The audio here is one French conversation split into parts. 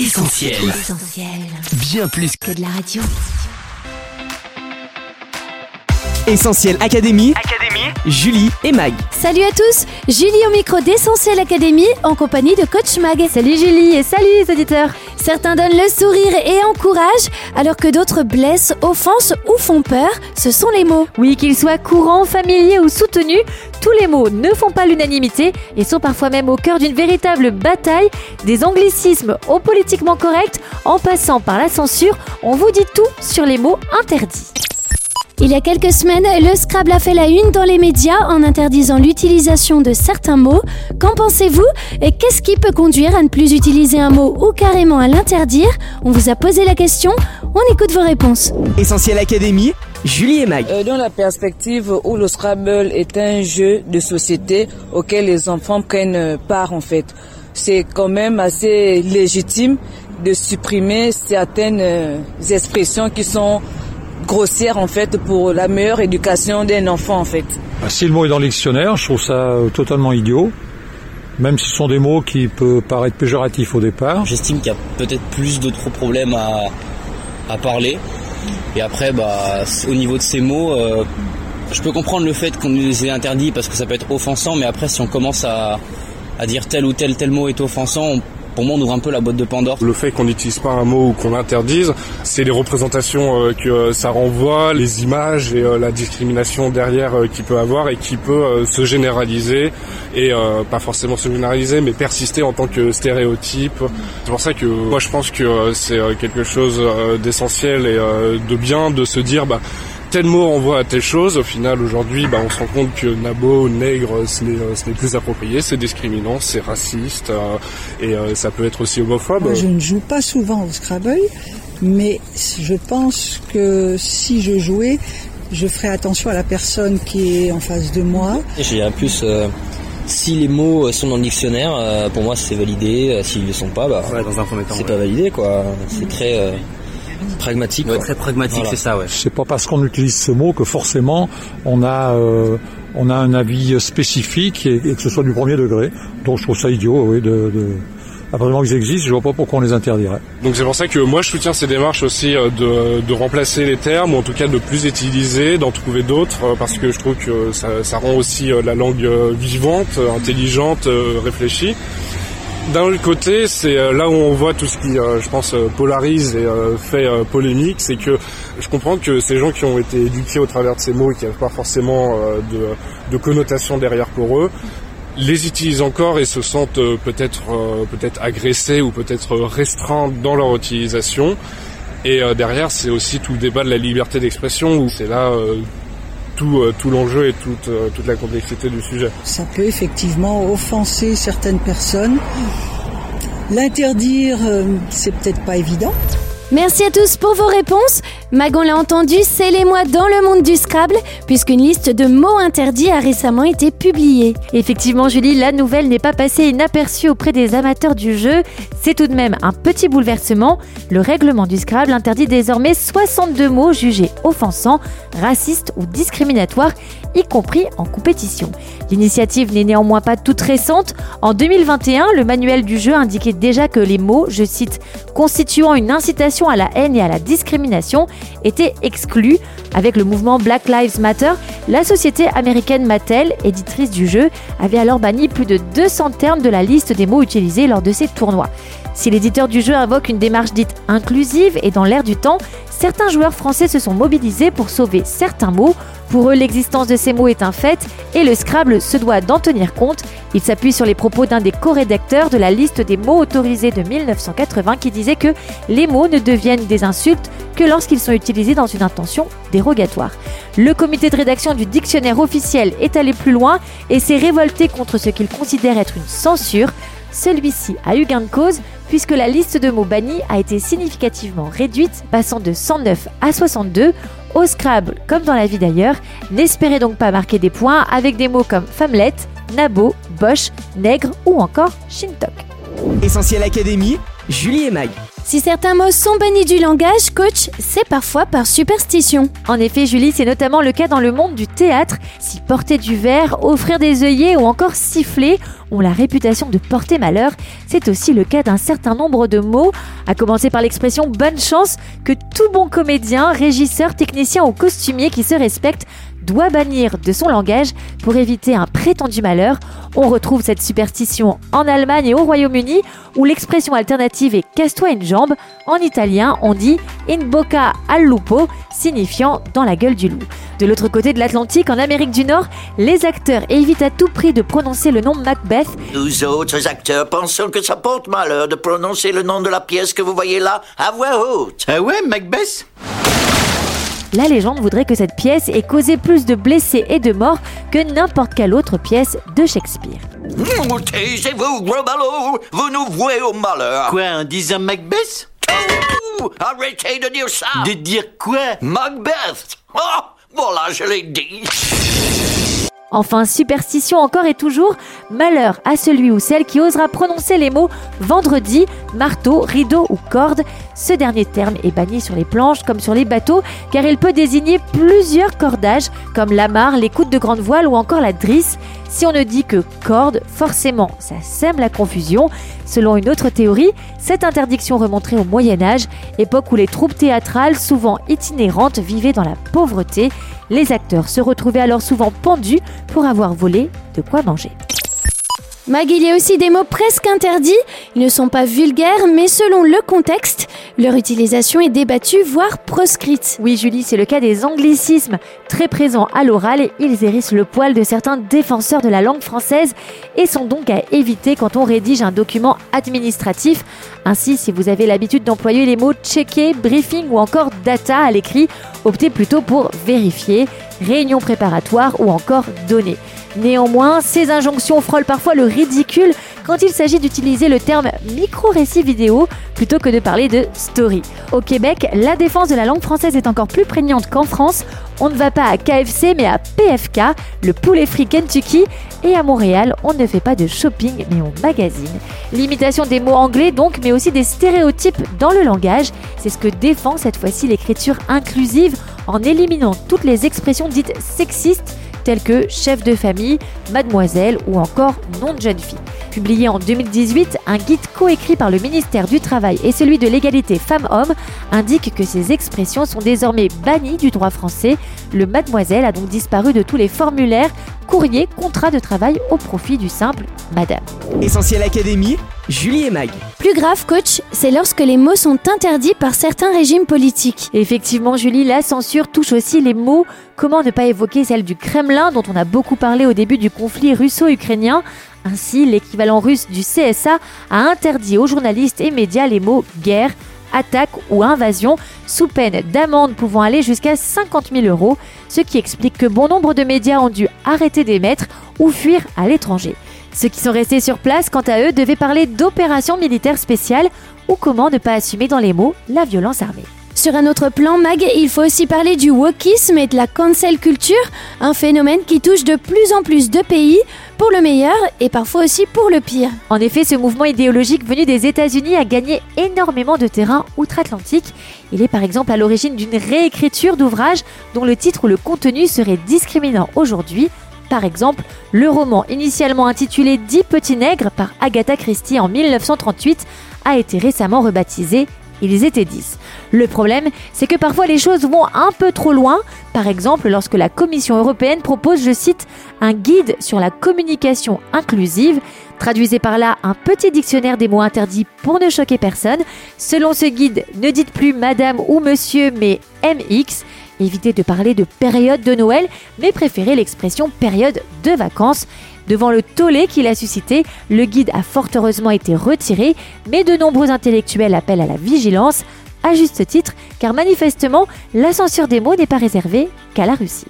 Essentiel. Essentiel. Bien plus que Que de la radio. Essentiel Académie. Académie Julie et Mag. Salut à tous, Julie au micro d'Essentiel Académie en compagnie de Coach Mag. Salut Julie et salut les auditeurs. Certains donnent le sourire et encouragent, alors que d'autres blessent, offensent ou font peur. Ce sont les mots. Oui, qu'ils soient courants, familiers ou soutenus, tous les mots ne font pas l'unanimité et sont parfois même au cœur d'une véritable bataille, des anglicismes au politiquement correct, en passant par la censure, on vous dit tout sur les mots interdits. Il y a quelques semaines, le Scrabble a fait la une dans les médias en interdisant l'utilisation de certains mots. Qu'en pensez-vous Et qu'est-ce qui peut conduire à ne plus utiliser un mot ou carrément à l'interdire? On vous a posé la question, on écoute vos réponses. Essentiel Académie. Julie et Mag. Euh, dans la perspective où le Scrabble est un jeu de société auquel les enfants prennent part en fait, c'est quand même assez légitime de supprimer certaines euh, expressions qui sont grossières en fait pour la meilleure éducation d'un enfant en fait. Bah, Si le mot est dans le dictionnaire, je trouve ça euh, totalement idiot. Même si ce sont des mots qui peuvent paraître péjoratifs au départ. J'estime qu'il y a peut-être plus d'autres problèmes à, à parler. Et après, bah, au niveau de ces mots, euh, je peux comprendre le fait qu'on nous les ait interdits parce que ça peut être offensant, mais après, si on commence à, à dire tel ou tel tel mot est offensant, on- pour moi, on ouvre un peu la boîte de Pandore. Le fait qu'on n'utilise pas un mot ou qu'on l'interdise, c'est les représentations euh, que euh, ça renvoie, les images et euh, la discrimination derrière qu'il peut avoir et qui peut se généraliser et pas forcément se généraliser mais persister en tant que stéréotype. C'est pour ça que moi je pense que c'est quelque chose d'essentiel et de bien de se dire bah tel mot renvoie à telle chose. Au final, aujourd'hui, bah, on se rend compte que nabo, nègre, ce n'est, euh, ce n'est plus approprié, c'est discriminant, c'est raciste, euh, et euh, ça peut être aussi homophobe. Moi, je ne joue pas souvent au Scrabble, mais je pense que si je jouais, je ferais attention à la personne qui est en face de moi. J'ai un plus, euh, si les mots sont dans le dictionnaire, pour moi, c'est validé. S'ils ne le sont pas, bah, dans un premier temps. c'est pas validé, quoi. C'est très euh, pragmatique. Ouais, très pragmatique, Voilà. c'est ça, ouais. C'est pas parce qu'on utilise ce mot que forcément on a euh, on a un avis spécifique et, et que ce soit du premier degré. Donc je trouve ça idiot, oui, de, de à partir du moment qu'ils existent, je vois pas pourquoi on les interdirait. Donc c'est pour ça que moi je soutiens ces démarches aussi euh, de, de remplacer les termes, ou en tout cas de plus utiliser, d'en trouver d'autres, euh, parce que je trouve que ça, ça rend aussi la langue vivante, intelligente, réfléchie. D'un côté, c'est euh, là où on voit tout ce qui, euh, je pense, euh, polarise et fait polémique, c'est que je comprends que ces gens qui ont été éduqués au travers de ces mots et qui n'ont pas forcément de, connotation derrière pour eux, les utilisent encore et se sentent peut-être peut-être agressés ou peut-être restreints dans leur utilisation. Et derrière, c'est aussi tout le débat de la liberté d'expression où c'est là tout, euh, tout l'enjeu et toute, euh, toute la complexité du sujet. Ça peut effectivement offenser certaines personnes. L'interdire, euh, c'est peut-être pas évident. Merci à tous pour vos réponses. Magon l'a entendu, c'est les dans le monde du Scrabble, puisqu'une liste de mots interdits a récemment été publiée. Effectivement, Julie, la nouvelle n'est pas passée inaperçue auprès des amateurs du jeu. C'est tout de même un petit bouleversement. Le règlement du Scrabble interdit désormais 62 mots jugés offensants, racistes ou discriminatoires, y compris en compétition. L'initiative n'est néanmoins pas toute récente. En 2021, le manuel du jeu indiquait déjà que les mots, je cite, constituant une incitation à la haine et à la discrimination étaient exclus. Avec le mouvement Black Lives Matter, la société américaine Mattel, éditrice du jeu, avait alors banni plus de 200 termes de la liste des mots utilisés lors de ces tournois. Si l'éditeur du jeu invoque une démarche dite inclusive et dans l'air du temps, certains joueurs français se sont mobilisés pour sauver certains mots. Pour eux, l'existence de ces mots est un fait et le Scrabble se doit d'en tenir compte. Il s'appuie sur les propos d'un des co-rédacteurs de la liste des mots autorisés de 1980 qui disait que les mots ne deviennent des insultes que lorsqu'ils sont utilisés dans une intention dérogatoire. Le comité de rédaction du dictionnaire officiel est allé plus loin et s'est révolté contre ce qu'il considère être une censure. Celui-ci a eu gain de cause puisque la liste de mots bannis a été significativement réduite, passant de 109 à 62. Au Scrabble, comme dans la vie d'ailleurs, n'espérez donc pas marquer des points avec des mots comme femmelette, nabo, boche, nègre ou encore shintok. Essentiel Académie. Julie et Mag. Si certains mots sont bannis du langage, coach, c'est parfois par superstition. En effet, Julie, c'est notamment le cas dans le monde du théâtre. Si porter du verre, offrir des œillets ou encore siffler ont la réputation de porter malheur, c'est aussi le cas d'un certain nombre de mots, à commencer par l'expression bonne chance que tout bon comédien, régisseur, technicien ou costumier qui se respecte doit bannir de son langage pour éviter un prétendu malheur. On retrouve cette superstition en Allemagne et au Royaume-Uni où l'expression alternative est casse-toi une jambe. En italien, on dit in bocca al lupo, signifiant dans la gueule du loup. De l'autre côté de l'Atlantique, en Amérique du Nord, les acteurs évitent à tout prix de prononcer le nom Macbeth. Nous autres acteurs pensons que ça porte malheur de prononcer le nom de la pièce que vous voyez là à voix haute. Ah ouais, Macbeth? La légende voudrait que cette pièce ait causé plus de blessés et de morts que n'importe quelle autre pièce de Shakespeare. Mmh, taisez-vous, gros ballot. Vous nous vouez au malheur. Quoi, en disant Macbeth? Oh, Arrêtez de dire ça. De dire quoi? Macbeth. Oh, voilà, je l'ai dit. Enfin, superstition encore et toujours, malheur à celui ou celle qui osera prononcer les mots vendredi, marteau, rideau ou corde. Ce dernier terme est banni sur les planches comme sur les bateaux car il peut désigner plusieurs cordages comme l'amarre, les coudes de grande voile ou encore la drisse. Si on ne dit que corde, forcément, ça sème la confusion. Selon une autre théorie, cette interdiction remonterait au Moyen Âge, époque où les troupes théâtrales, souvent itinérantes, vivaient dans la pauvreté. Les acteurs se retrouvaient alors souvent pendus pour avoir volé de quoi manger. Mag, il y a aussi des mots presque interdits. Ils ne sont pas vulgaires, mais selon le contexte, leur utilisation est débattue, voire proscrite. Oui, Julie, c'est le cas des anglicismes, très présents à l'oral ils hérissent le poil de certains défenseurs de la langue française et sont donc à éviter quand on rédige un document administratif. Ainsi, si vous avez l'habitude d'employer les mots checker, briefing ou encore data à l'écrit, optez plutôt pour vérifier, réunion préparatoire ou encore données. Néanmoins, ces injonctions frôlent parfois le ridicule quand il s'agit d'utiliser le terme micro-récit vidéo plutôt que de parler de story. Au Québec, la défense de la langue française est encore plus prégnante qu'en France. On ne va pas à KFC mais à PFK, le poulet frit Kentucky, et à Montréal, on ne fait pas de shopping mais on magazine. L'imitation des mots anglais donc, mais aussi des stéréotypes dans le langage, c'est ce que défend cette fois-ci l'écriture inclusive en éliminant toutes les expressions dites sexistes tels que chef de famille, mademoiselle ou encore nom de jeune fille. Publié en 2018, un guide coécrit par le ministère du Travail et celui de l'égalité femmes-hommes indique que ces expressions sont désormais bannies du droit français. Le mademoiselle a donc disparu de tous les formulaires, courriers, contrats de travail au profit du simple madame. Essentiel Académie, Julie et Mag. Plus grave, coach, c'est lorsque les mots sont interdits par certains régimes politiques. Effectivement, Julie, la censure touche aussi les mots. Comment ne pas évoquer celle du Kremlin, dont on a beaucoup parlé au début du conflit russo-ukrainien? Ainsi, l'équivalent russe du CSA a interdit aux journalistes et médias les mots guerre, attaque ou invasion, sous peine d'amende pouvant aller jusqu'à 50 000 euros, ce qui explique que bon nombre de médias ont dû arrêter d'émettre ou fuir à l'étranger. Ceux qui sont restés sur place, quant à eux, devaient parler d'opérations militaires spéciales ou comment ne pas assumer dans les mots la violence armée. Sur un autre plan, Mag, il faut aussi parler du wokisme et de la cancel culture, un phénomène qui touche de plus en plus de pays, pour le meilleur et parfois aussi pour le pire. En effet, ce mouvement idéologique venu des États-Unis a gagné énormément de terrain outre-Atlantique. Il est par exemple à l'origine d'une réécriture d'ouvrages dont le titre ou le contenu serait discriminant aujourd'hui. Par exemple, le roman initialement intitulé Dix petits nègres par Agatha Christie en 1938 a été récemment rebaptisé ils étaient 10. Le problème, c'est que parfois les choses vont un peu trop loin. Par exemple, lorsque la Commission européenne propose, je cite, un guide sur la communication inclusive, traduisez par là un petit dictionnaire des mots interdits pour ne choquer personne. Selon ce guide, ne dites plus madame ou monsieur, mais MX. Évitez de parler de période de Noël, mais préférez l'expression période de vacances. Devant le tollé qu'il a suscité, le guide a fort heureusement été retiré, mais de nombreux intellectuels appellent à la vigilance, à juste titre, car manifestement, la censure des mots n'est pas réservée qu'à la Russie.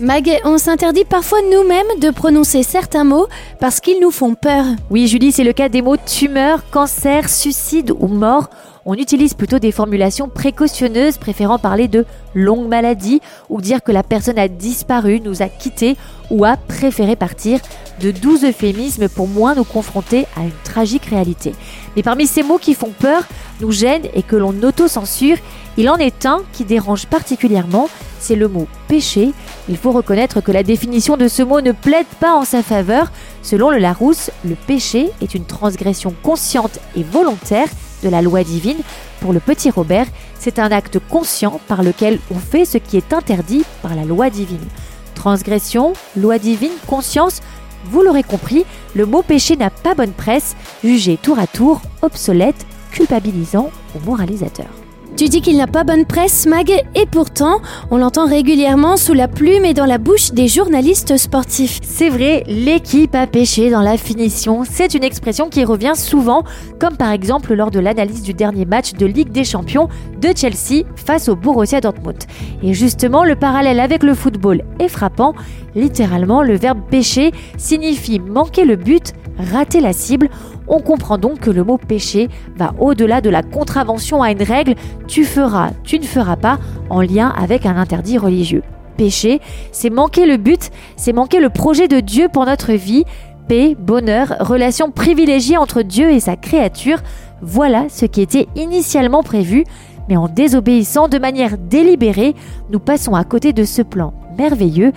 Mag, on s'interdit parfois nous-mêmes de prononcer certains mots parce qu'ils nous font peur. Oui, Julie, c'est le cas des mots tumeur, cancer, suicide ou mort on utilise plutôt des formulations précautionneuses préférant parler de longue maladie ou dire que la personne a disparu, nous a quittés ou a préféré partir. de doux euphémismes pour moins nous confronter à une tragique réalité. Mais parmi ces mots qui font peur, nous gênent et que l'on auto-censure, il en est un qui dérange particulièrement, c'est le mot péché. Il faut reconnaître que la définition de ce mot ne plaide pas en sa faveur. Selon le Larousse, le péché est une transgression consciente et volontaire de la loi divine. Pour le petit Robert, c'est un acte conscient par lequel on fait ce qui est interdit par la loi divine. Transgression, loi divine, conscience, vous l'aurez compris, le mot péché n'a pas bonne presse, jugé tour à tour, obsolète, culpabilisant ou moralisateur. Tu dis qu'il n'a pas bonne presse, Mag, et pourtant, on l'entend régulièrement sous la plume et dans la bouche des journalistes sportifs. C'est vrai, l'équipe a pêché dans la finition. C'est une expression qui revient souvent, comme par exemple lors de l'analyse du dernier match de Ligue des Champions de Chelsea face au Borussia Dortmund. Et justement, le parallèle avec le football est frappant. Littéralement, le verbe pêcher signifie manquer le but, rater la cible. On comprend donc que le mot péché va au-delà de la contravention à une règle tu feras, tu ne feras pas en lien avec un interdit religieux. Péché, c'est manquer le but, c'est manquer le projet de Dieu pour notre vie. Paix, bonheur, relation privilégiée entre Dieu et sa créature, voilà ce qui était initialement prévu, mais en désobéissant de manière délibérée, nous passons à côté de ce plan merveilleux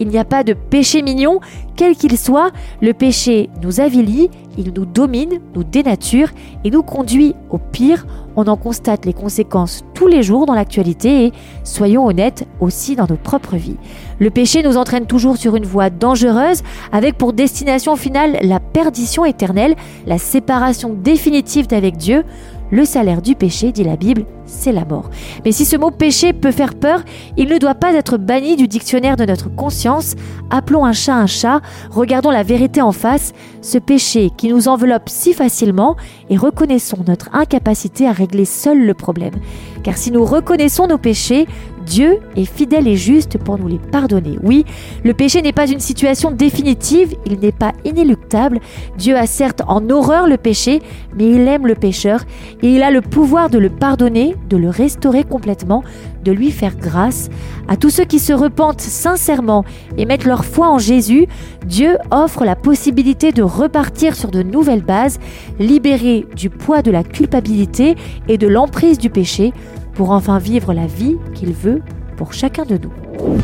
il n'y a pas de péché mignon, quel qu'il soit, le péché nous avilit, il nous domine, nous dénature et nous conduit au pire. On en constate les conséquences tous les jours dans l'actualité et, soyons honnêtes, aussi dans nos propres vies. Le péché nous entraîne toujours sur une voie dangereuse, avec pour destination finale la perdition éternelle, la séparation définitive d'avec Dieu. Le salaire du péché, dit la Bible, c'est la mort. Mais si ce mot péché peut faire peur, il ne doit pas être banni du dictionnaire de notre conscience. Appelons un chat un chat, regardons la vérité en face, ce péché qui nous enveloppe si facilement, et reconnaissons notre incapacité à régler seul le problème. Car si nous reconnaissons nos péchés, Dieu est fidèle et juste pour nous les pardonner. Oui, le péché n'est pas une situation définitive, il n'est pas inéluctable. Dieu a certes en horreur le péché, mais il aime le pécheur et il a le pouvoir de le pardonner, de le restaurer complètement, de lui faire grâce. À tous ceux qui se repentent sincèrement et mettent leur foi en Jésus, Dieu offre la possibilité de repartir sur de nouvelles bases, libérés du poids de la culpabilité et de l'emprise du péché pour enfin vivre la vie qu'il veut pour chacun de nous.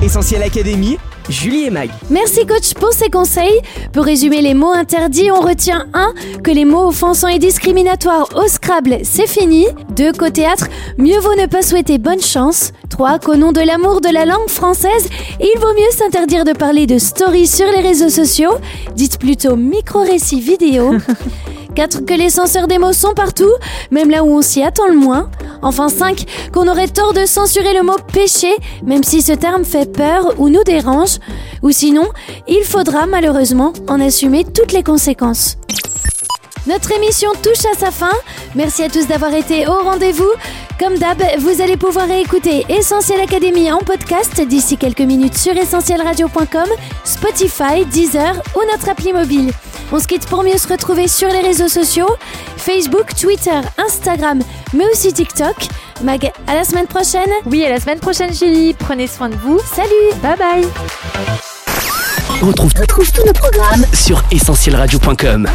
Essentiel Académie, Julie et Mag. Merci coach pour ces conseils. Pour résumer les mots interdits, on retient 1. Que les mots offensants et discriminatoires au Scrabble, c'est fini. 2. Qu'au théâtre, mieux vaut ne pas souhaiter bonne chance. 3. Qu'au nom de l'amour de la langue française, il vaut mieux s'interdire de parler de stories sur les réseaux sociaux. Dites plutôt micro-récits vidéo. 4. Que les censeurs des mots sont partout, même là où on s'y attend le moins. Enfin 5. Qu'on aurait tort de censurer le mot péché, même si ce terme fait peur ou nous dérange. Ou sinon, il faudra malheureusement en assumer toutes les conséquences. Notre émission touche à sa fin. Merci à tous d'avoir été au rendez-vous. Comme d'hab, vous allez pouvoir écouter Essentiel Académie en podcast d'ici quelques minutes sur essentielradio.com, Spotify, Deezer ou notre appli mobile. On se quitte pour mieux se retrouver sur les réseaux sociaux Facebook, Twitter, Instagram, mais aussi TikTok. Mag, à la semaine prochaine. Oui, à la semaine prochaine, Julie. Prenez soin de vous. Salut. Bye bye. Retrouve, retrouve tous nos programmes sur essentielradio.com.